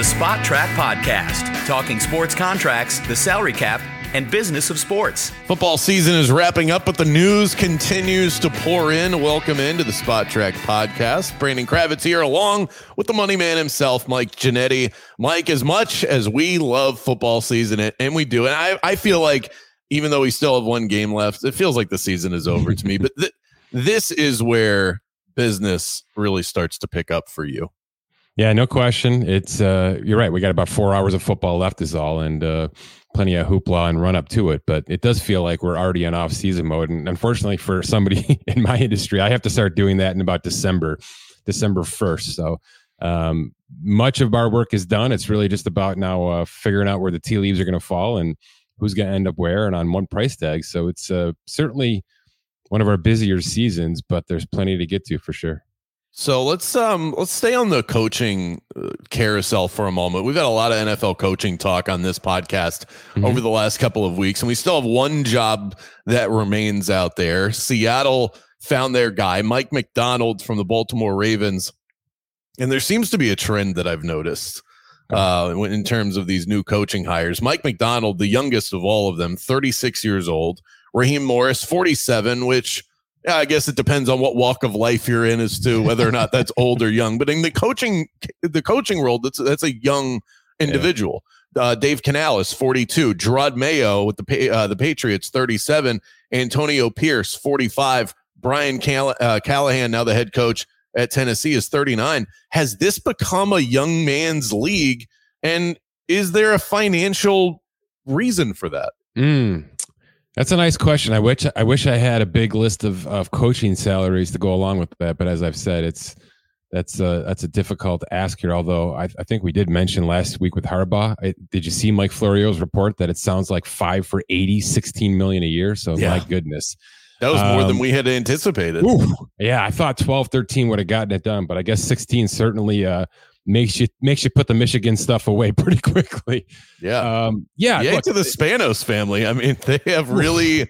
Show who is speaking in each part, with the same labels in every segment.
Speaker 1: the Spotrac Podcast, talking sports contracts, the salary cap, and business of sports.
Speaker 2: Football season is wrapping up, but the news continues to pour in. Welcome into the Spotrac Podcast. Brandon Kravitz here, along with the money man himself, Mike Ginnitti. Mike, as much as we love football season, and we do, and I, I feel like even though we still have one game left, it feels like the season is over to me. But th- this is where business really starts to pick up for you.
Speaker 3: Yeah, no question. It's uh, you're right. We got about four hours of football left, is all, and uh, plenty of hoopla and run up to it. But it does feel like we're already in off season mode. And unfortunately, for somebody in my industry, I have to start doing that in about December, December first. So um, much of our work is done. It's really just about now uh, figuring out where the tea leaves are going to fall and who's going to end up where and on one price tag. So it's uh, certainly one of our busier seasons, but there's plenty to get to for sure.
Speaker 2: So let's um let's stay on the coaching uh, carousel for a moment. We've had a lot of NFL coaching talk on this podcast mm-hmm. over the last couple of weeks, and we still have one job that remains out there. Seattle found their guy, Mike Macdonald from the Baltimore Ravens, and there seems to be a trend that I've noticed uh, in terms of these new coaching hires. Mike Macdonald, the youngest of all of them, 36 years old. Raheem Morris, 47, which yeah, I guess it depends on what walk of life you're in as to whether or not that's old or young. But in the coaching, the coaching world, that's that's a young individual. Yeah. Uh, Dave Canales, 42. Jerod Mayo with the uh, the Patriots, 37. Antonio Pierce, 45. Brian Call- uh, Callahan, now the head coach at Tennessee, is 39. Has this become a young man's league? And is there a financial reason for that?
Speaker 3: Mm, that's a nice question. I wish I wish I had a big list of, of coaching salaries to go along with that. But as I've said, it's that's a that's a difficult ask here. Although I, I think we did mention last week with Harbaugh. I, did you see Mike Florio's report that it sounds like five for 80, 16 million a year? So yeah. my goodness.
Speaker 2: That was more um, than we had anticipated.
Speaker 3: Ooh, yeah, I thought 12, 13 would have gotten it done, but I guess 16 certainly uh, makes you makes you put the Michigan stuff away pretty quickly.
Speaker 2: Yeah,
Speaker 3: um, yeah.
Speaker 2: Yeah, to the Spanos family. I mean, they have really,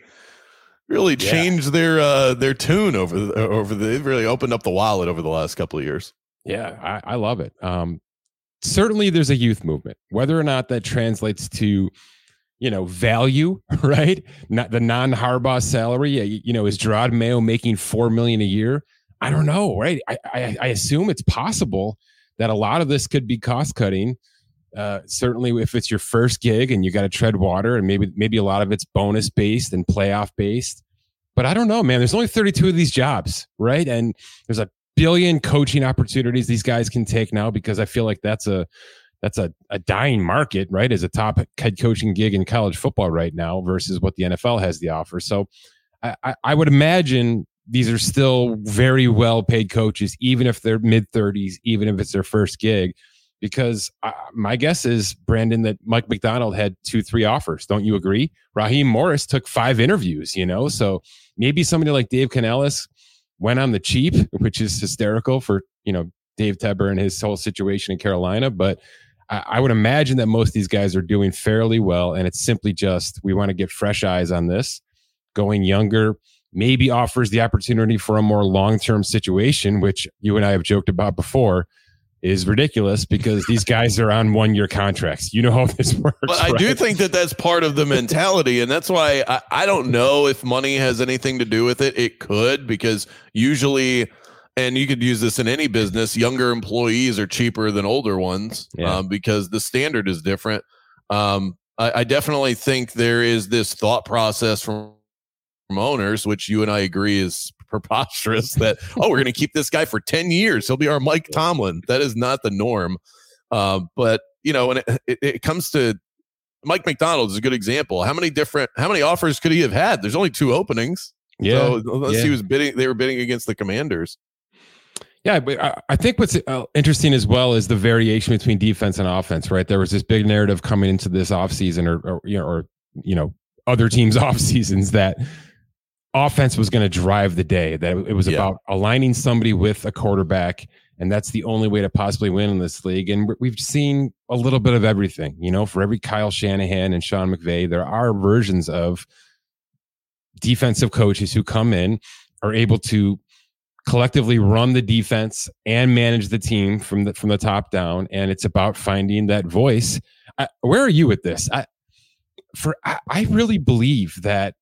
Speaker 2: really yeah. changed their uh, their tune over the, over the. They've really opened up the wallet over the last couple of years.
Speaker 3: Yeah, I, I love it. Um, certainly, there's a youth movement. Whether or not that translates to you know value right not the non-harbaugh salary you know is Jerod Mayo making four million a year i don't know right I, I, I assume it's possible that a lot of this could be cost cutting. Uh, certainly, if it's your first gig and you got to tread water, and maybe maybe a lot of it's bonus based and playoff based. But I don't know, man. There's only 32 of these jobs, right? And there's a billion coaching opportunities these guys can take now because I feel like that's a that's a, a dying market, right? As a top head coaching gig in college football right now versus what the NFL has to offer. So I, I would imagine these are still very well paid coaches, even if they're mid 30s, even if it's their first gig. Because uh, my guess is, Brandon, that Mike Macdonald had two, three offers. Don't you agree? Raheem Morris took five interviews, you know? So maybe somebody like Dave Canales went on the cheap, which is hysterical for, you know, Dave Tepper and his whole situation in Carolina. But I, I would imagine that most of these guys are doing fairly well. And it's simply just, we want to get fresh eyes on this, going younger maybe offers the opportunity for a more long-term situation, which you and I have joked about before, is ridiculous because these guys are on one-year contracts. You know how this works.
Speaker 2: But I right? do think that that's part of the mentality, and that's why I, I don't know if money has anything to do with it. It could because usually. And you could use this in any business. Younger employees are cheaper than older ones yeah. um, because the standard is different. Um, I, I definitely think there is this thought process from from owners, which you and I agree is preposterous that, oh, we're going to keep this guy for 10 years. He'll be our Mike Tomlin. That is not the norm. Uh, but, you know, when it, it, it, comes to Mike Macdonald is a good example. How many different, how many offers could he have had? There's only two openings.
Speaker 3: Yeah. So
Speaker 2: unless
Speaker 3: yeah.
Speaker 2: he was bidding, they were bidding against the commanders.
Speaker 3: Yeah, but I think what's uh, interesting as well is the variation between defense and offense, right? There was this big narrative coming into this offseason or, or, you know, or, you know, other teams' off seasons that offense was going to drive the day. That it was yeah. about aligning somebody with a quarterback, and that's the only way to possibly win in this league. And we've seen a little bit of everything. You know, for every Kyle Shanahan and Sean McVay, there are versions of defensive coaches who come in are able to collectively run the defense and manage the team from the from the top down and it's about finding that voice I, where are you with this i for I, I really believe that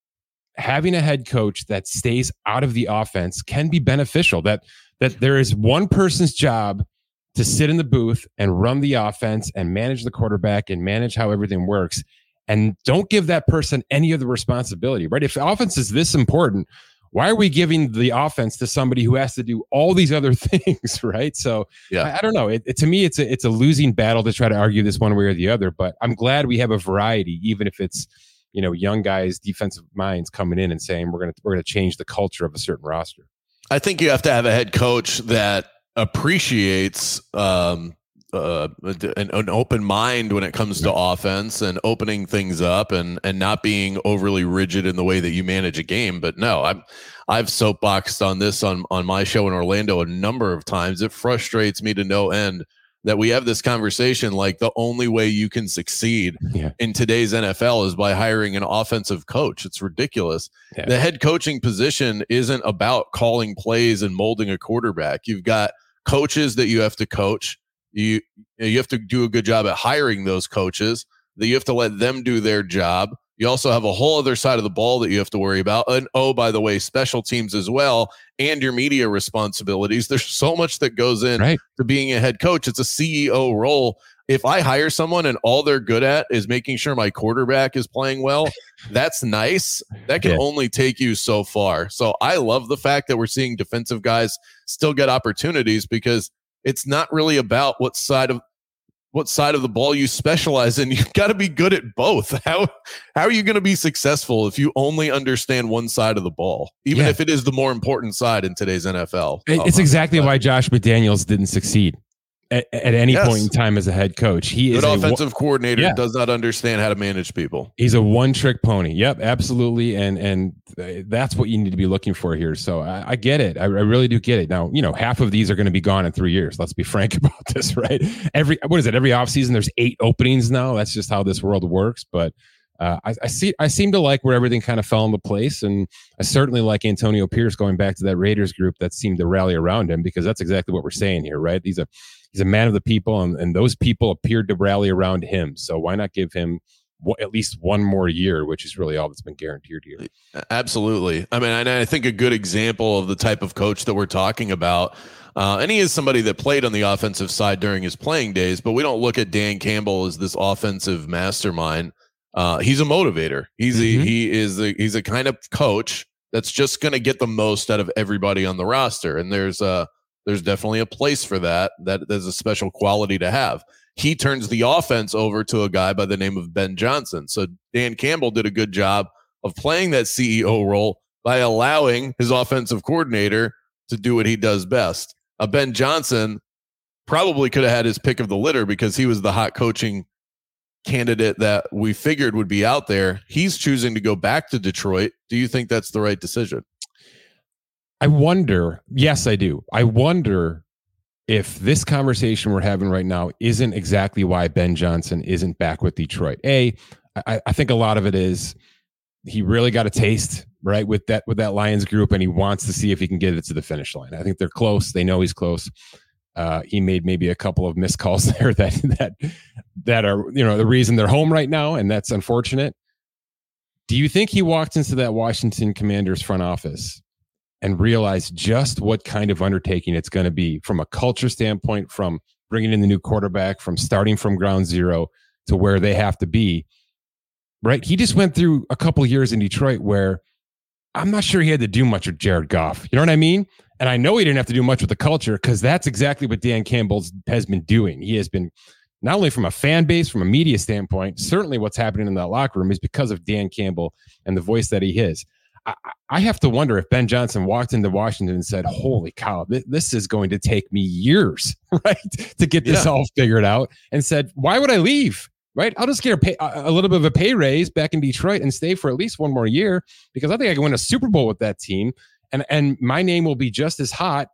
Speaker 3: having a head coach that stays out of the offense can be beneficial. That that there is one person's job to sit in the booth and run the offense and manage the quarterback and manage how everything works. And don't give that person any of the responsibility right? If offense is this important why are we giving the offense to somebody who has to do all these other things right? So yeah. I, I don't know. It, it, to me it's a it's a losing battle to try to argue this one way or the other but i'm glad we have a variety even if it's you know young guys defensive minds coming in and saying we're going to we're going to change the culture of a certain roster
Speaker 2: i think you have to have a head coach that appreciates um, uh, an, an, open mind when it comes to offense and opening things up and and not being overly rigid in the way that you manage a game. But no, I'm I've soapboxed on this on on my show in Orlando a number of times. It frustrates me to no end that we have this conversation like the only way you can succeed yeah. in today's NFL is by hiring an offensive coach. It's ridiculous. Yeah. The head coaching position isn't about calling plays and molding a quarterback. You've got coaches that you have to coach you you have to do a good job at hiring those coaches. That you have to let them do their job. You also have a whole other side of the ball that you have to worry about. And oh, by the way, special teams as well, and your media responsibilities. There's so much that goes in right. to being a head coach. It's a CEO role. If I hire someone and all they're good at is making sure my quarterback is playing well, that's nice. That can yeah. only take you so far. So I love the fact that we're seeing defensive guys still get opportunities because it's not really about what side of what side of the ball you specialize in. You've got to be good at both. How how are you going to be successful if you only understand one side of the ball, even yeah. if it is the more important side in today's NFL?
Speaker 3: Oh it's exactly why Josh McDaniels didn't succeed at, at any yes. point in time as a head coach. He
Speaker 2: Good
Speaker 3: is
Speaker 2: offensive a, coordinator yeah. does not understand how to manage people.
Speaker 3: He's a one trick pony. Yep, absolutely. And and that's what you need to be looking for here. So I, I get it. I, I, really do get it. Now, you know, half of these are going to be gone in three years. Let's be frank about this, right? Every what is it? Every offseason there's eight openings now. That's just how this world works. But uh, I, I, see. I seem to like where everything kind of fell into place, and I certainly like Antonio Pierce going back to that Raiders group that seemed to rally around him because that's exactly what we're saying here, right? He's a he's a man of the people, and, and those people appeared to rally around him. So why not give him at least one more year, which is really all that's been guaranteed here.
Speaker 2: Absolutely. I mean, I, I think a good example of the type of coach that we're talking about. Uh, and he is somebody that played on the offensive side during his playing days, but we don't look at Dan Campbell as this offensive mastermind. Uh, he's a motivator. He's mm-hmm. a, he is a, he's a kind of coach that's just going to get the most out of everybody on the roster. And there's a there's definitely a place for that. That there's a special quality to have. He turns the offense over to a guy by the name of Ben Johnson. So Dan Campbell did a good job of playing that CEO role by allowing his offensive coordinator to do what he does best. Uh, ben Johnson probably could have had his pick of the litter because he was the hot coaching candidate that we figured would be out there. He's choosing to go back to Detroit. Do you think that's the right decision?
Speaker 3: I wonder, yes, I do. I wonder if this conversation we're having right now isn't exactly why Ben Johnson isn't back with Detroit. A, I, I think a lot of it is he really got a taste right with that with that Lions group, and he wants to see if he can get it to the finish line. I think they're close. They know he's close. Uh, he made maybe a couple of missed calls there that that that are you know the reason they're home right now, and that's unfortunate. Do you think he walked into that Washington Commanders front office and realize just what kind of undertaking it's going to be from a culture standpoint, from bringing in the new quarterback, from starting from ground zero to where they have to be. Right. He just went through a couple years in Detroit where I'm not sure he had to do much with Jared Goff. You know what I mean? And I know he didn't have to do much with the culture because that's exactly what Dan Campbell has been doing. He has been not only from a fan base, from a media standpoint, certainly what's happening in that locker room is because of Dan Campbell and the voice that he is. I, have to wonder if Ben Johnson walked into Washington and said, "Holy cow, this is going to take me years, right, to get this yeah. all figured out," and said, "Why would I leave?" Right, I'll just get a, pay, a little bit of a pay raise back in Detroit and stay for at least one more year because I think I can win a Super Bowl with that team, and and my name will be just as hot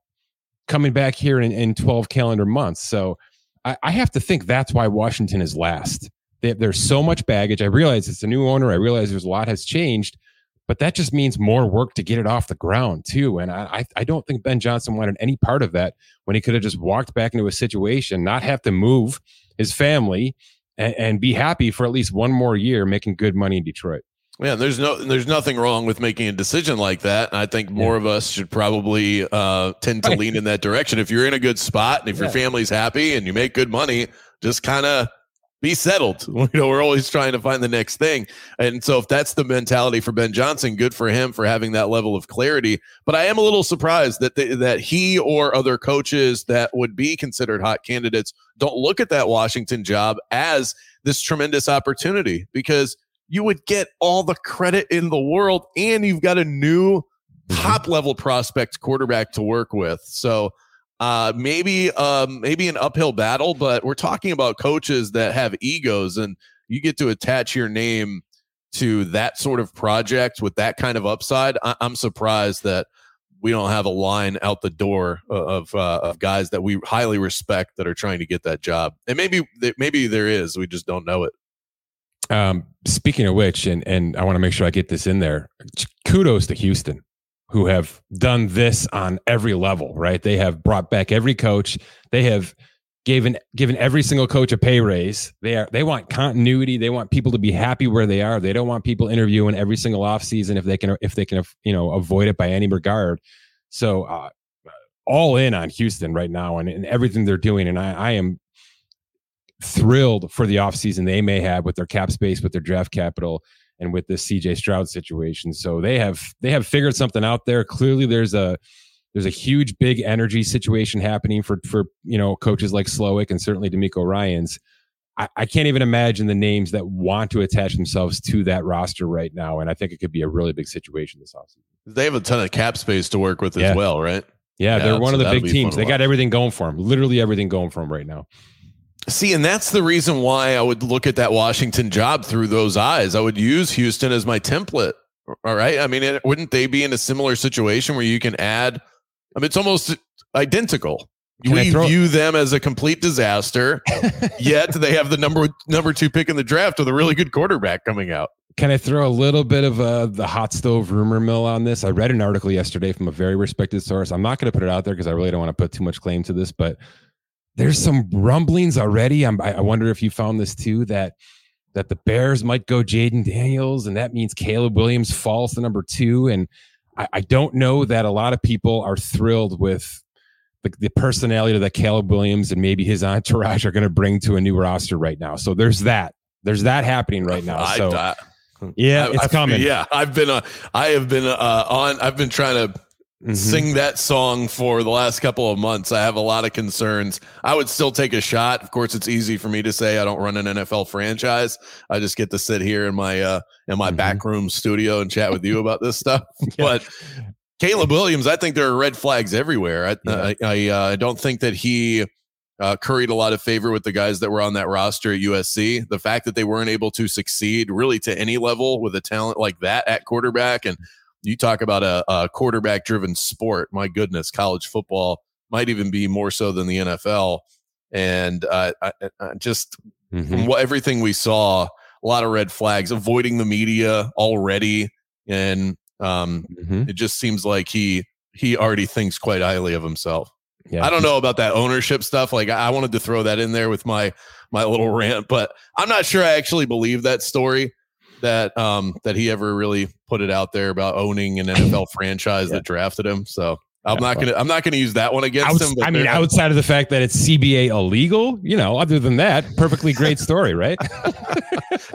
Speaker 3: coming back here in, in 12 calendar months. So I, I have to think that's why Washington is last. They, there's so much baggage. I realize it's a new owner. I realize there's a lot has changed, but that just means more work to get it off the ground too. And I, I don't think Ben Johnson wanted any part of that when he could have just walked back into a situation, not have to move his family, and, and be happy for at least one more year making good money in Detroit.
Speaker 2: Yeah, there's no there's nothing wrong with making a decision like that. And I think more yeah. of us should probably uh, tend to lean in that direction. If you're in a good spot and if yeah. your family's happy and you make good money, just kind of be settled. You know, we're always trying to find the next thing. And so if that's the mentality for Ben Johnson, good for him for having that level of clarity. But I am a little surprised that the, that he or other coaches that would be considered hot candidates don't look at that Washington job as this tremendous opportunity because you would get all the credit in the world and you've got a new mm-hmm. top level prospect quarterback to work with. So uh, maybe um, maybe an uphill battle, but we're talking about coaches that have egos, and you get to attach your name to that sort of project with that kind of upside. I- am surprised that we don't have a line out the door of uh, of guys that we highly respect that are trying to get that job. And maybe maybe there is, we just don't know it.
Speaker 3: Um, speaking of which, and and I want to make sure I get this in there. Kudos to Houston who have done this on every level, right? They have brought back every coach. They have given given every single coach a pay raise. They are they want continuity. They want people to be happy where they are. They don't want people interviewing every single offseason if they can if they can you know avoid it by any regard. So uh, all in on Houston right now and, and everything they're doing. And I, I am thrilled for the offseason they may have with their cap space, with their draft capital and with this CJ Stroud situation. So they have they have figured something out there. Clearly there's a there's a huge big energy situation happening for for you know coaches like Slowik and certainly DeMeco Ryans. I, I can't even imagine the names that want to attach themselves to that roster right now. And I think it could be a really big situation this offseason.
Speaker 2: They have a ton of cap space to work with yeah. as well, right?
Speaker 3: Yeah, yeah they're one so of the big teams. They got everything going for them. Literally everything going for them right now.
Speaker 2: See, and that's the reason why I would look at that Washington job through those eyes. I would use Houston as my template. All right. I mean, it, wouldn't they be in a similar situation where you can add? I mean, it's almost identical. Can we view them as a complete disaster, yet they have the number number two pick in the draft with a really good quarterback coming out.
Speaker 3: Can I throw a little bit of uh, the hot stove rumor mill on this? I read an article yesterday from a very respected source. I'm not going to put it out there because I really don't want to put too much claim to this, but there's some rumblings already. I'm, I wonder if you found this too that that the Bears might go Jayden Daniels, and that means Caleb Williams falls to number two. And I, I don't know that a lot of people are thrilled with the, the personality that Caleb Williams and maybe his entourage are going to bring to a new roster right now. So there's that. There's that happening right now. So. I, I, yeah, it's
Speaker 2: I,
Speaker 3: coming.
Speaker 2: Yeah, I've been uh, I have been uh, on. I've been trying to mm-hmm. sing that song for the last couple of months. I have a lot of concerns. I would still take a shot. Of course, it's easy for me to say I don't run an NFL franchise. I just get to sit here in my uh in my mm-hmm. back room studio and chat with you about this stuff. yeah. But Caleb Williams, I think there are red flags everywhere. I yeah. I, I, uh, I don't think that he uh, curried a lot of favor with the guys that were on that roster at USC. The fact that they weren't able to succeed really to any level with a talent like that at quarterback and you talk about a, a quarterback driven sport. My goodness, college football might even be more so than the NFL. And uh, I, I just mm-hmm. from what, everything we saw, a lot of red flags, avoiding the media already, and um, mm-hmm. it just seems like he he already thinks quite highly of himself. Yeah. I don't know about that ownership stuff. Like I wanted to throw that in there with my my little rant, but I'm not sure I actually believe that story that um that he ever really put it out there about owning an NFL franchise yeah. that drafted him. So I'm yeah, not gonna I'm not gonna use that one against
Speaker 3: Outs-
Speaker 2: him.
Speaker 3: I mean, outside of the fact that it's CBA illegal, you know, other than that, perfectly great story, right?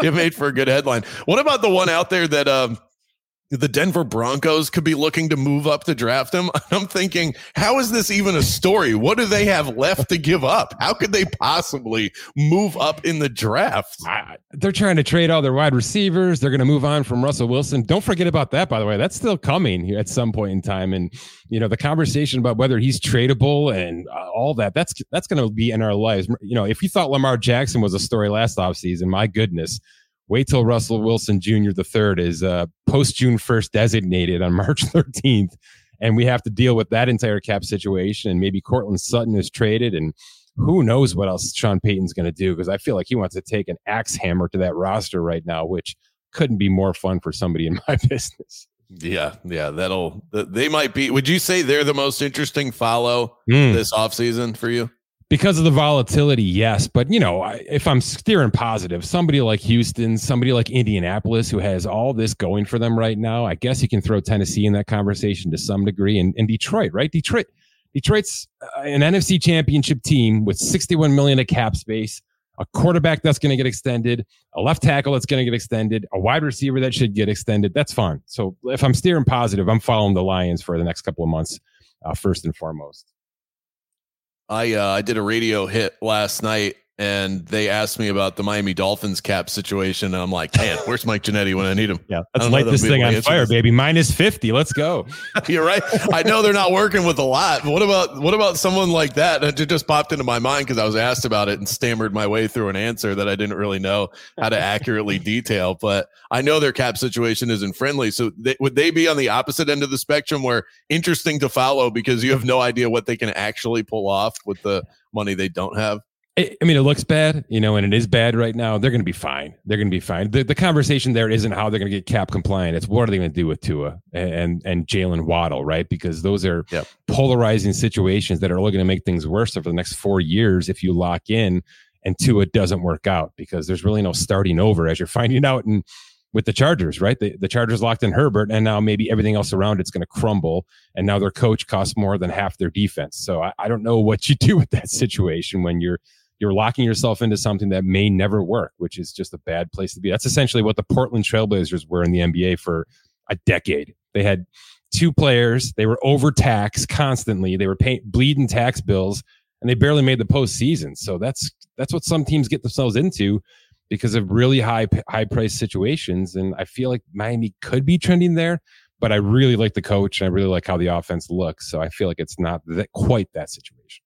Speaker 2: it made for a good headline. What about the one out there that um the Denver Broncos could be looking to move up to draft him. I'm thinking, how is this even a story? What do they have left to give up? How could they possibly move up in the draft?
Speaker 3: they're trying to trade all their wide receivers. They're going to move on from Russell Wilson. Don't forget about that, by the way. That's still coming at some point in time. And you know, the conversation about whether he's tradable and uh, all that, that's that's going to be in our lives. You know, if you thought Lamar Jackson was a story last offseason, my goodness Wait till Russell Wilson Jr. the third is uh, post June 1st designated on March 13th. And we have to deal with that entire cap situation. And maybe Courtland Sutton is traded. And who knows what else Sean Payton's going to do? Because I feel like he wants to take an axe hammer to that roster right now, which couldn't be more fun for somebody in my business.
Speaker 2: Yeah, yeah, that'll they might be. Would you say they're the most interesting follow
Speaker 3: Mm.
Speaker 2: this offseason for you?
Speaker 3: Because of the volatility, yes. But, you know, if I'm steering positive, somebody like Houston, somebody like Indianapolis, who has all this going for them right now, I guess you can throw Tennessee in that conversation to some degree. And, and Detroit, right? Detroit, Detroit's uh, an NFC championship team with 61 million of cap space, a quarterback that's going to get extended, a left tackle that's going to get extended, a wide receiver that should get extended. That's fine. So if I'm steering positive, I'm following the Lions for the next couple of months, uh, first and foremost.
Speaker 2: I uh, I did a radio hit last night, and they asked me about the Miami Dolphins cap situation, and I'm like, man, where's Mike Ginnitti when I need him?
Speaker 3: Yeah, let's light this thing on fire, baby. Minus 50. Let's go.
Speaker 2: You're right. I know they're not working with a lot. But what about what about someone like that? It just popped into my mind because I was asked about it and stammered my way through an answer that I didn't really know how to accurately detail. But I know their cap situation isn't friendly. So they, would they be on the opposite end of the spectrum, where interesting to follow because you have no idea what they can actually pull off with the money they don't have?
Speaker 3: I mean, it looks bad, you know, and it is bad right now. They're going to be fine. They're going to be fine. The, the conversation there isn't how they're going to get cap compliant. It's what are they going to do with Tua and and, and Jaylen Waddle, right? Because those are
Speaker 2: Yep.
Speaker 3: polarizing situations that are only going to make things worse over the next four years if you lock in and Tua doesn't work out because there's really no starting over as you're finding out and with the Chargers, right? The, the Chargers locked in Herbert, and now maybe everything else around it's going to crumble. And now their coach costs more than half their defense. So I, I don't know what you do with that situation when you're you're locking yourself into something that may never work, which is just a bad place to be. That's essentially what the Portland Trailblazers were in the NBA for a decade. They had two players, they were overtaxed constantly, they were paying bleeding tax bills, and they barely made the postseason. So that's that's what some teams get themselves into because of really high high price situations. And I feel like Miami could be trending there, but I really like the coach and I really like how the offense looks. So I feel like it's not that quite that situation.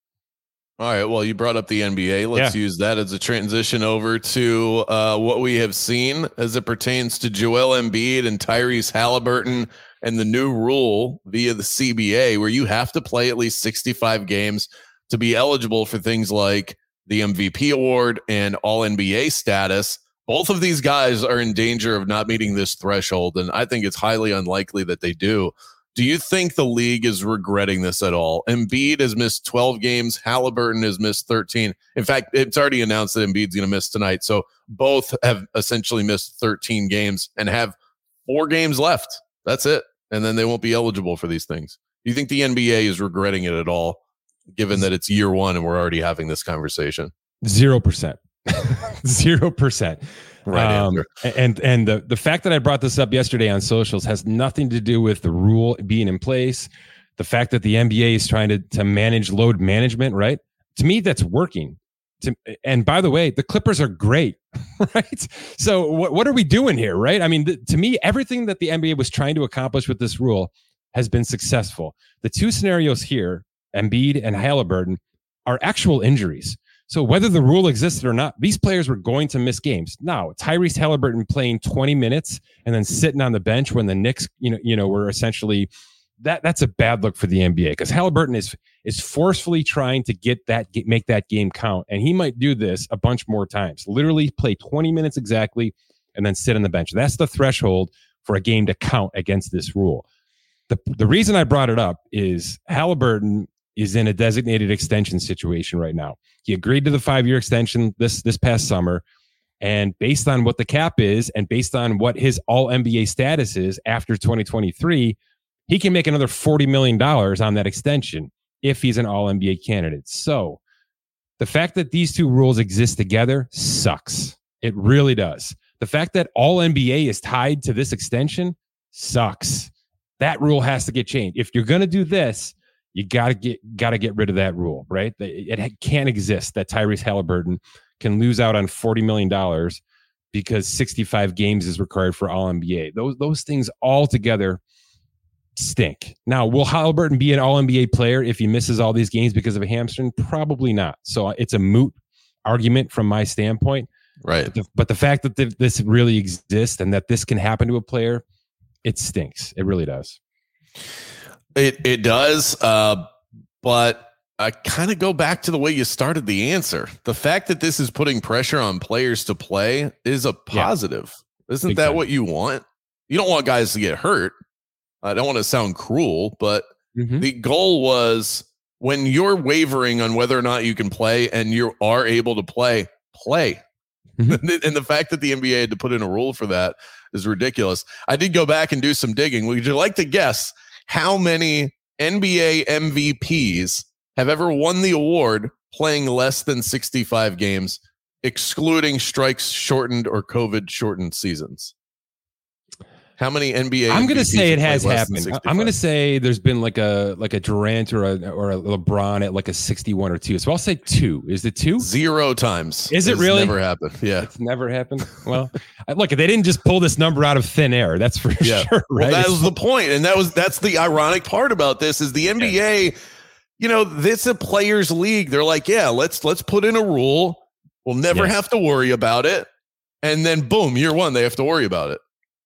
Speaker 2: All right. Well, you brought up the NBA. Let's use that as a transition over to uh, what we have seen as it pertains to Joel Embiid and Tyrese Halliburton and the new rule via the CBA, where you have to play at least 65 games to be eligible for things like the MVP award and all NBA status. Both of these guys are in danger of not meeting this threshold. And I think it's highly unlikely that they do. Do you think the league is regretting this at all? Embiid has missed 12 games. Halliburton has missed 13. In fact, it's already announced that Embiid's going to miss tonight. So both have essentially missed 13 games and have four games left. That's it. And then they won't be eligible for these things. Do you think the NBA is regretting it at all, given that it's year one and we're already having this conversation?
Speaker 3: Zero percent. Zero percent.
Speaker 2: Right.
Speaker 3: Um, and and the the fact that I brought this up yesterday on socials has nothing to do with the rule being in place. The fact that the NBA is trying to to manage load management, right? To me, that's working. To, and by the way, the Clippers are great, right? So what what are we doing here, right? I mean, th- to me, everything that the NBA was trying to accomplish with this rule has been successful. The two scenarios here, Embiid and Halliburton, are actual injuries. So whether the rule existed or not, these players were going to miss games. Now, Tyrese Halliburton playing 20 minutes and then sitting on the bench when the Knicks, you know, you know, were essentially that that's a bad look for the NBA because Halliburton is is forcefully trying to get that get, make that game count, and he might do this a bunch more times. Literally play 20 minutes exactly and then sit on the bench. That's the threshold for a game to count against this rule. The the reason I brought it up is Halliburton is in a designated extension situation right now. He agreed to the five year extension this this past summer. And based on what the cap is and based on what his all NBA status is after 2023, he can make another $40 million on that extension if he's an all NBA candidate. So the fact that these two rules exist together sucks. It really does. The fact that all NBA is tied to this extension sucks. That rule has to get changed. If you're going to do this, you got to get got to get rid of that rule, right? It can't exist that Tyrese Halliburton can lose out on forty million dollars because sixty five games is required for All NBA. Those those things all together stink. Now, will Halliburton be an All NBA player if he misses all these games because of a hamstring? Probably not. So uh, it's a moot argument from my standpoint.
Speaker 2: Right.
Speaker 3: But the, but the fact that th- this really exists and that this can happen to a player, it stinks. It really does.
Speaker 2: It it does, uh, but I kind of go back to the way you started the answer. The fact that this is putting pressure on players to play is a positive. Isn't
Speaker 3: Big
Speaker 2: that
Speaker 3: time.
Speaker 2: what you want? You don't want guys to get hurt. I don't want to sound cruel, but
Speaker 3: Mhm.
Speaker 2: the goal was when you're wavering on whether or not you can play and you are able to play, play.
Speaker 3: Mhm.
Speaker 2: and the fact that the NBA had to put in a rule for that is ridiculous. I did go back and do some digging. Would you like to guess how many NBA MVPs have ever won the award playing less than 65 games, excluding strikes shortened or COVID shortened seasons? How many NBA?
Speaker 3: I'm going to say it has
Speaker 2: played less than
Speaker 3: happened. I'm going to say there's been like a like a Durant or a or a LeBron at like a 61 or two. So I'll say two. Is it two?
Speaker 2: zero times.
Speaker 3: Is it
Speaker 2: It's
Speaker 3: really?
Speaker 2: Never happened. Yeah.
Speaker 3: It's never happened. Well, look, they didn't just pull this number out of thin air. That's for
Speaker 2: Yeah.
Speaker 3: sure.
Speaker 2: Well,
Speaker 3: Right?
Speaker 2: that was the point, and that was that's the ironic part about this is the NBA. You know, this a players' league. They're like, yeah, let's let's put in a rule. We'll never
Speaker 3: Yes.
Speaker 2: have to worry about it, and then boom, year one they have to worry about it.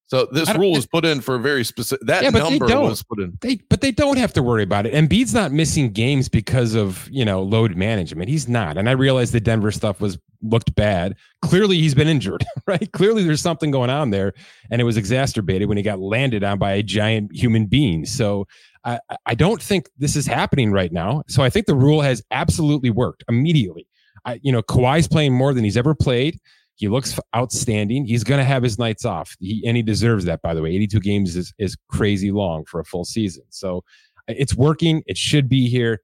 Speaker 2: So this rule was put in for a very specific. That
Speaker 3: Yeah, but they
Speaker 2: number
Speaker 3: don't.
Speaker 2: was put in.
Speaker 3: they but they don't have to worry about it. And Embiid's not missing games because of you know load management. He's not. And I realized the Denver stuff was looked bad. Clearly, he's been injured. Right? Clearly, there's something going on there, and it was exacerbated when he got landed on by a giant human being. So. I, I don't think this is happening right now. So I think the rule has absolutely worked immediately. I, you know, Kawhi's playing more than he's ever played. He looks outstanding. He's going to have his nights off, he, and he deserves that. By the way, 82 games is is crazy long for a full season. So uh, it's working. It should be here.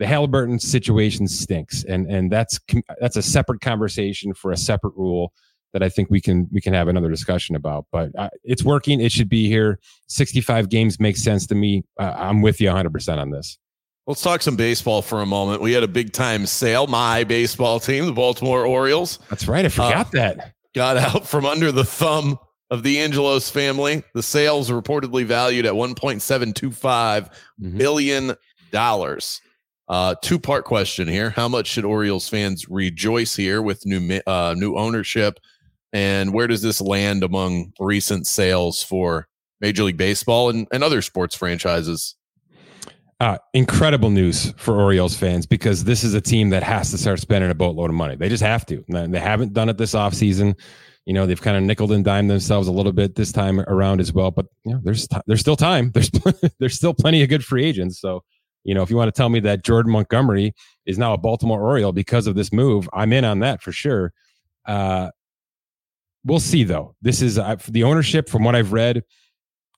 Speaker 3: The Halliburton situation stinks, and and that's that's a separate conversation for a separate rule that I think we can we can have another discussion about. But uh, it's working. It should be here. 65 games makes sense to me. Uh, I'm with you 100 percent on this.
Speaker 2: Let's talk some baseball for a moment. We had a big time sale. My baseball team, the Baltimore Orioles,
Speaker 3: That's right. I forgot that.
Speaker 2: got out from under the thumb of the Angelos family. The sales reportedly valued at 1.725
Speaker 3: Mhm.
Speaker 2: billion dollars. Uh, two part question here: How much should Orioles fans rejoice here with new uh, new ownership, and where does this land among recent sales for Major League Baseball and, and other sports franchises?
Speaker 3: Uh, incredible news for Orioles fans because this is a team that has to start spending a boatload of money. They just have to. They haven't done it this offseason. You know, they've kind of nickled and dimed themselves a little bit this time around as well. But you know, there's t- there's still time. There's there's still plenty of good free agents. So, you know, if you want to tell me that Jordan Montgomery is now a Baltimore Oriole because of this move, I'm in on that for sure. Uh, we'll see though. This is uh, the ownership, from what I've read,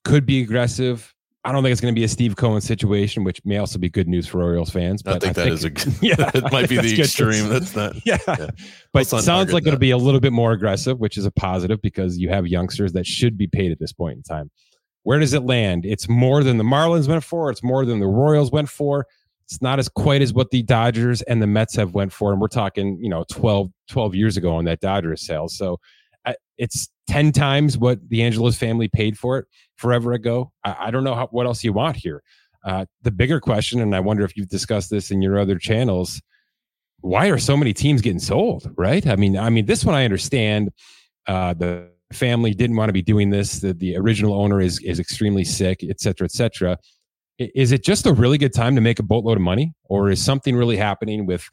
Speaker 3: could be aggressive. I don't think it's going to be a Steve Cohen situation, which may also be good news for Orioles fans.
Speaker 2: I think that is a
Speaker 3: yeah,
Speaker 2: it might be the extreme. That's not.
Speaker 3: yeah.
Speaker 2: Yeah.
Speaker 3: But
Speaker 2: not
Speaker 3: sounds like it'll
Speaker 2: that.
Speaker 3: be a little bit more aggressive, which is a positive because you have youngsters that should be paid at this point in time. Where does it land? It's more than the Marlins went for. It's more than the Royals went for. It's not as quite as what the Dodgers and the Mets have went for. And we're talking, you know, 12, 12 years ago on that Dodgers sale. So uh, it's 10 times what the Angelos family paid for it forever ago. I, I don't know how, what else you want here. Uh, the bigger question, and I wonder if you've discussed this in your other channels, why are so many teams getting sold? Right? I mean, I mean, this one I understand. Uh, the family didn't want to be doing this. The, the original owner is is extremely sick, et cetera, et cetera. Is it just a really good time to make a boatload of money, or is something really happening with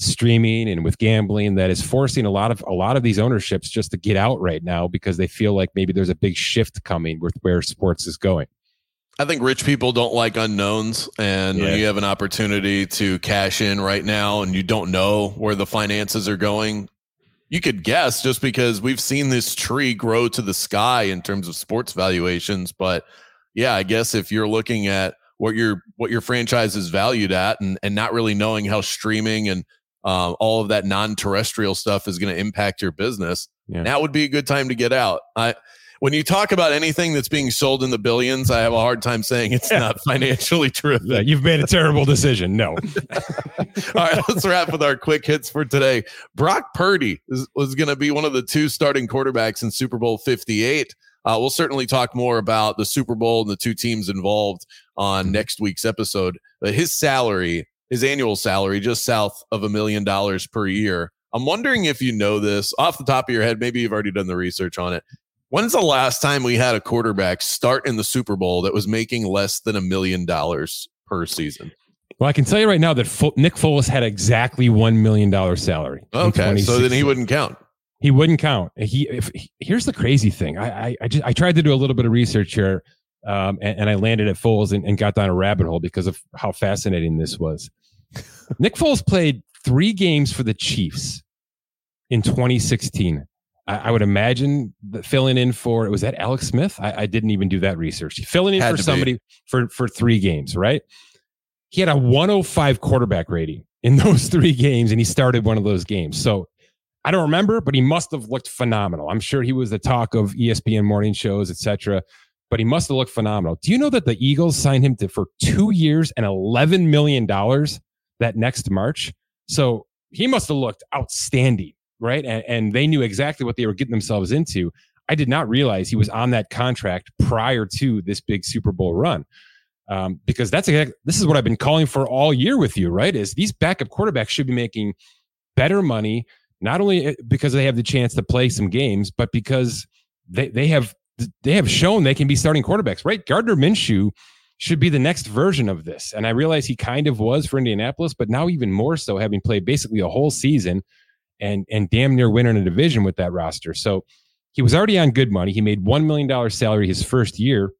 Speaker 3: streaming and with gambling that is forcing a lot of a lot of these ownerships just to get out right now because they feel like maybe there's a big shift coming with where sports is going?
Speaker 2: I think rich people don't like unknowns, and
Speaker 3: Yeah.
Speaker 2: you have an opportunity to cash in right now, and you don't know where the finances are going, you could guess just because we've seen this tree grow to the sky in terms of sports valuations. But yeah, I guess if you're looking at what your what your franchise is valued at, and and not really knowing how streaming and um, all of that non-terrestrial stuff is going to impact your business,
Speaker 3: Yeah.
Speaker 2: now would be a good time to get out. I when you talk about anything that's being sold in the billions, I have a hard time saying it's
Speaker 3: Yeah.
Speaker 2: not financially true.
Speaker 3: Yeah, you've made a terrible decision. No.
Speaker 2: All right, let's wrap with our quick hits for today. Brock Purdy is, was going to be one of the two starting quarterbacks in Super Bowl 58. Uh, we'll certainly talk more about the Super Bowl and the two teams involved on next week's episode. But his salary, his annual salary, just south of a million dollars per year. I'm wondering if you know this off the top of your head. Maybe you've already done the research on it. When's the last time we had a quarterback start in the Super Bowl that was making less than a million dollars per season?
Speaker 3: Well, I can tell you right now that Fo- Nick Foles had exactly $1 million salary.
Speaker 2: Okay, so then he wouldn't count.
Speaker 3: He wouldn't count. He, if, here's the crazy thing. I, I, I just I tried to do a little bit of research here, um, and, and, I landed at Foles and, and got down a rabbit hole because of how fascinating this was. Nick Foles played three games for the Chiefs in 2016. I, I would imagine that filling in for it was that Alex Smith. I, I didn't even do that research. Filling in Had for somebody be. for for three games, right? He had a 105 quarterback rating in those three games, and he started one of those games. So I don't remember, but he must have looked phenomenal. I'm sure he was the talk of ESPN morning shows, etc. But he must have looked phenomenal. Do you know that the Eagles signed him to for two years and 11 million dollars that next March? So he must have looked outstanding right? And, and they knew exactly what they were getting themselves into. I did not realize he was on that contract prior to this big Super Bowl run. Um, because that's exactly, this is what I've been calling for all year with you, right? Is these backup quarterbacks should be making better money, not only eh, because they have the chance to play some games, but because they, they have they have shown they can be starting quarterbacks, right? Gardner Minshew should be the next version of this. And I realize he kind of was for Indianapolis, but now even more so, having played basically a whole season and and damn near winning a division with that roster. So he was already on good money. He made one million dollar salary his first year,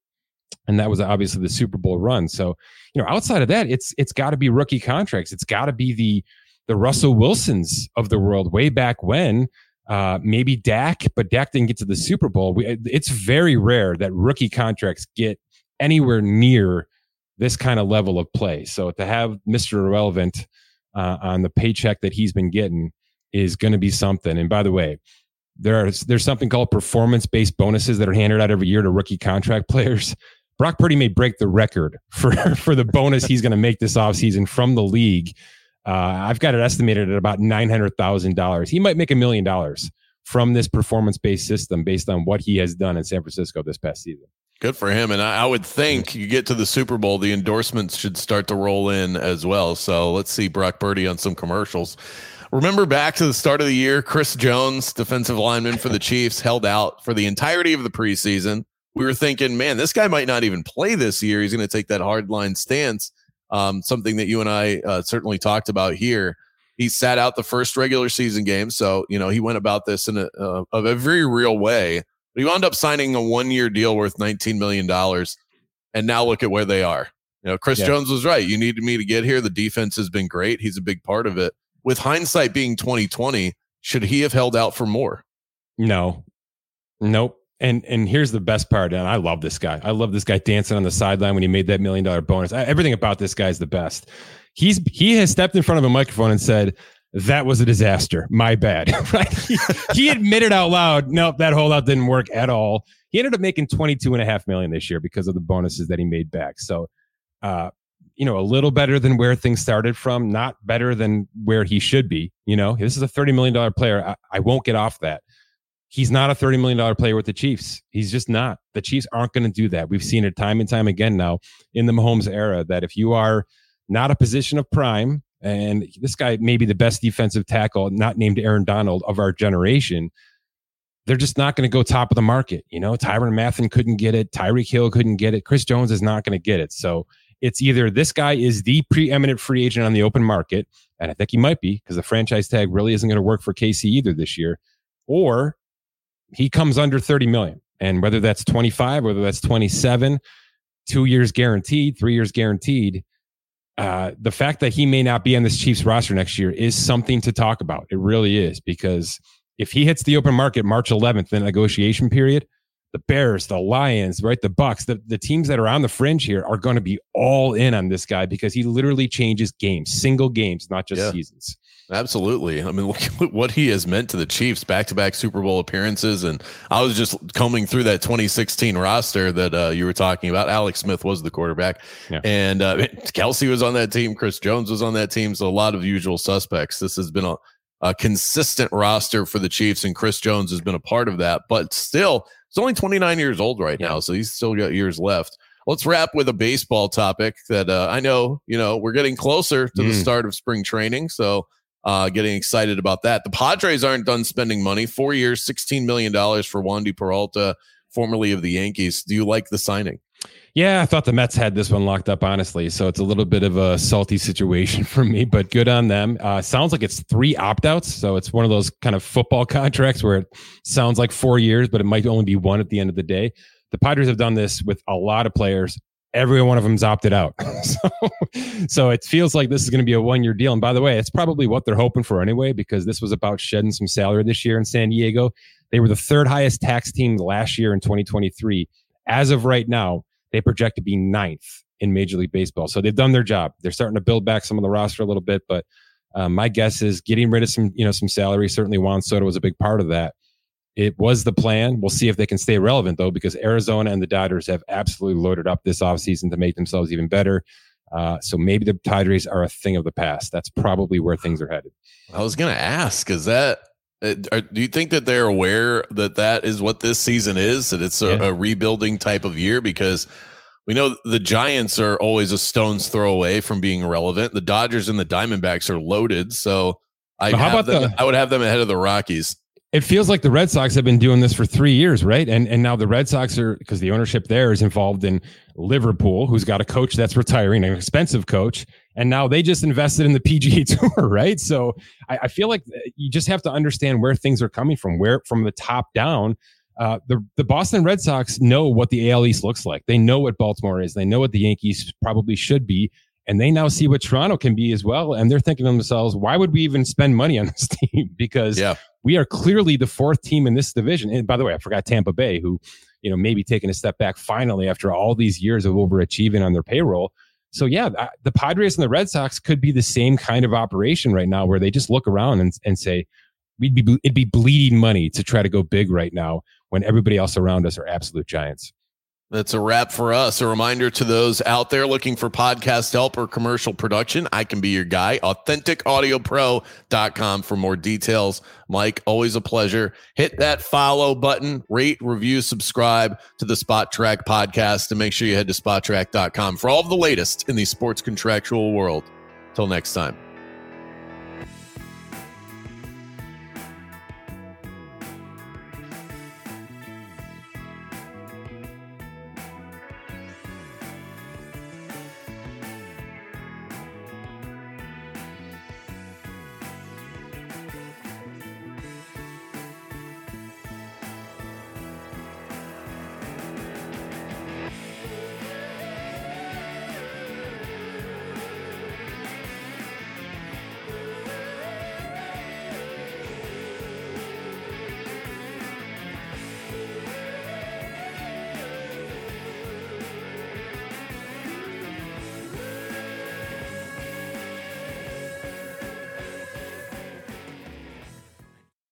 Speaker 3: and that was obviously the Super Bowl run. So you know, outside of that, it's it's got to be rookie contracts. It's got to be the the Russell Wilsons of the world way back when. Uh, maybe Dak, but Dak didn't get to the Super Bowl. We, it's very rare that rookie contracts get anywhere near this kind of level of play. So to have Mr. Irrelevant uh, on the paycheck that he's been getting is going to be something. And by the way, there are, there's something called performance based bonuses that are handed out every year to rookie contract players. Brock Purdy may break the record for, for the bonus he's going to make this offseason from the league. Uh, I've got it estimated at about $900,000. He might make a million dollars from this performance based system based on what he has done in San Francisco this past season.
Speaker 2: Good for him. And I, I, would think you get to the Super Bowl, the endorsements should start to roll in as well. So let's see Brock Purdy on some commercials. Remember back to the start of the year, Chris Jones, defensive lineman for the Chiefs, held out for the entirety of the preseason. We were thinking, man, this guy might not even play this year. He's going to take that hardline stance. Um, something that you and I uh, certainly talked about here. He sat out the first regular season game, so you know he went about this in a, uh, a very real way. But he wound up signing a one year deal worth nineteen million dollars, and now look at where they are. You know, Chris yeah. Jones was right. You needed me to get here. The defense has been great. He's a big part of it with hindsight being 2020, should he have held out for more?
Speaker 3: No. Nope. And and here's the best part, and I love this guy. I love this guy dancing on the sideline when he made that million dollar bonus. I, everything about this guy is the best. He's he has stepped in front of a microphone and said, "That was a disaster. My bad." right? He, he admitted out loud, "Nope, that holdout didn't work at all." He ended up making 22 and a half million this year because of the bonuses that he made back. So, uh, you know, a little better than where things started from, not better than where he should be. You know, this is a $30 million player. I, I won't get off that. He's not a $30 million player with the Chiefs. He's just not. The Chiefs aren't going to do that. We've seen it time and time again now in the Mahomes era that if you are not a position of prime, and this guy may be the best defensive tackle, not named Aaron Donald of our generation, they're just not going to go top of the market. You know, Tyrann Mathieu couldn't get it. Tyreek Hill couldn't get it. Chris Jones is not going to get it. So it's either this guy is the preeminent free agent on the open market, and I think he might be because the franchise tag really isn't going to work for KC either this year, or he comes under 30 million. And whether that's 25, whether that's 27, two years guaranteed, three years guaranteed, uh, the fact that he may not be on this Chiefs roster next year is something to talk about. It really is because if he hits the open market March 11th, the negotiation period, the Bears, the Lions, right? The Bucs, the, the teams that are on the fringe here are going to be all in on this guy because he literally changes games, single games, not just yeah, seasons.
Speaker 2: Absolutely. I mean, look at what he has meant to the Chiefs back to back Super Bowl appearances. And I was just combing through that 2016 roster that uh, you were talking about. Alex Smith was the quarterback, yeah. and uh, Kelce was on that team. Chris Jones was on that team. So a lot of usual suspects. This has been a, a consistent roster for the Chiefs, and Chris Jones has been a part of that. But still, He's only 29 years old right now, so he's still got years left. Let's wrap with a baseball topic that uh, I know, you know, we're getting closer to mm. the start of spring training. So uh, getting excited about that. The Padres aren't done spending money. Four years, $16 million for Wandy Peralta, formerly of the Yankees. Do you like the signing?
Speaker 3: Yeah, I thought the Mets had this one locked up, honestly. So it's a little bit of a salty situation for me, but good on them. Uh, sounds like it's three opt outs. So it's one of those kind of football contracts where it sounds like four years, but it might only be one at the end of the day. The Padres have done this with a lot of players. Every one of them's opted out. so, so it feels like this is going to be a one year deal. And by the way, it's probably what they're hoping for anyway, because this was about shedding some salary this year in San Diego. They were the third highest tax team last year in 2023. As of right now, they project to be ninth in Major League Baseball. So they've done their job. They're starting to build back some of the roster a little bit, but um, my guess is getting rid of some, you know, some salary. Certainly Juan Soto was a big part of that. It was the plan. We'll see if they can stay relevant though, because Arizona and the Dodgers have absolutely loaded up this offseason to make themselves even better. Uh, so maybe the Padres are a thing of the past. That's probably where things are headed.
Speaker 2: I was going to ask, is that uh, do you think that they're aware that that is what this season is? That it's a, yeah. a, rebuilding type of year because we know the Giants are always a stone's throw away from being relevant. The Dodgers and the Diamondbacks are loaded, so I how about them, the, I would have them ahead of the Rockies
Speaker 3: it feels like the Red Sox have been doing this for three years, right? And and now the Red Sox are because the ownership there is involved in Liverpool, who's got a coach that's retiring, an expensive coach, and now they just invested in the PGA Tour, right? So I, I feel like you just have to understand where things are coming from, where from the top down. Uh, the the Boston Red Sox know what the AL East looks like. They know what Baltimore is. They know what the Yankees probably should be, and they now see what Toronto can be as well. And they're thinking to themselves, why would we even spend money on this team? because yeah. we are clearly the fourth team in this division. And by the way, I forgot Tampa Bay, who, you know, maybe taking a step back finally after all these years of overachieving on their payroll. So yeah, the Padres and the Red Sox could be the same kind of operation right now, where they just look around and, and say, we'd be it'd be bleeding money to try to go big right now when everybody else around us are absolute giants.
Speaker 2: That's a wrap for us. A reminder to those out there looking for podcast help or commercial production, I can be your guy. AuthenticAudioPro.com for more details. Mike, always a pleasure. Hit that follow button, rate, review, subscribe to the Spotrac podcast, and make sure you head to Spotrac.com for all of the latest in the sports contractual world. Till next time.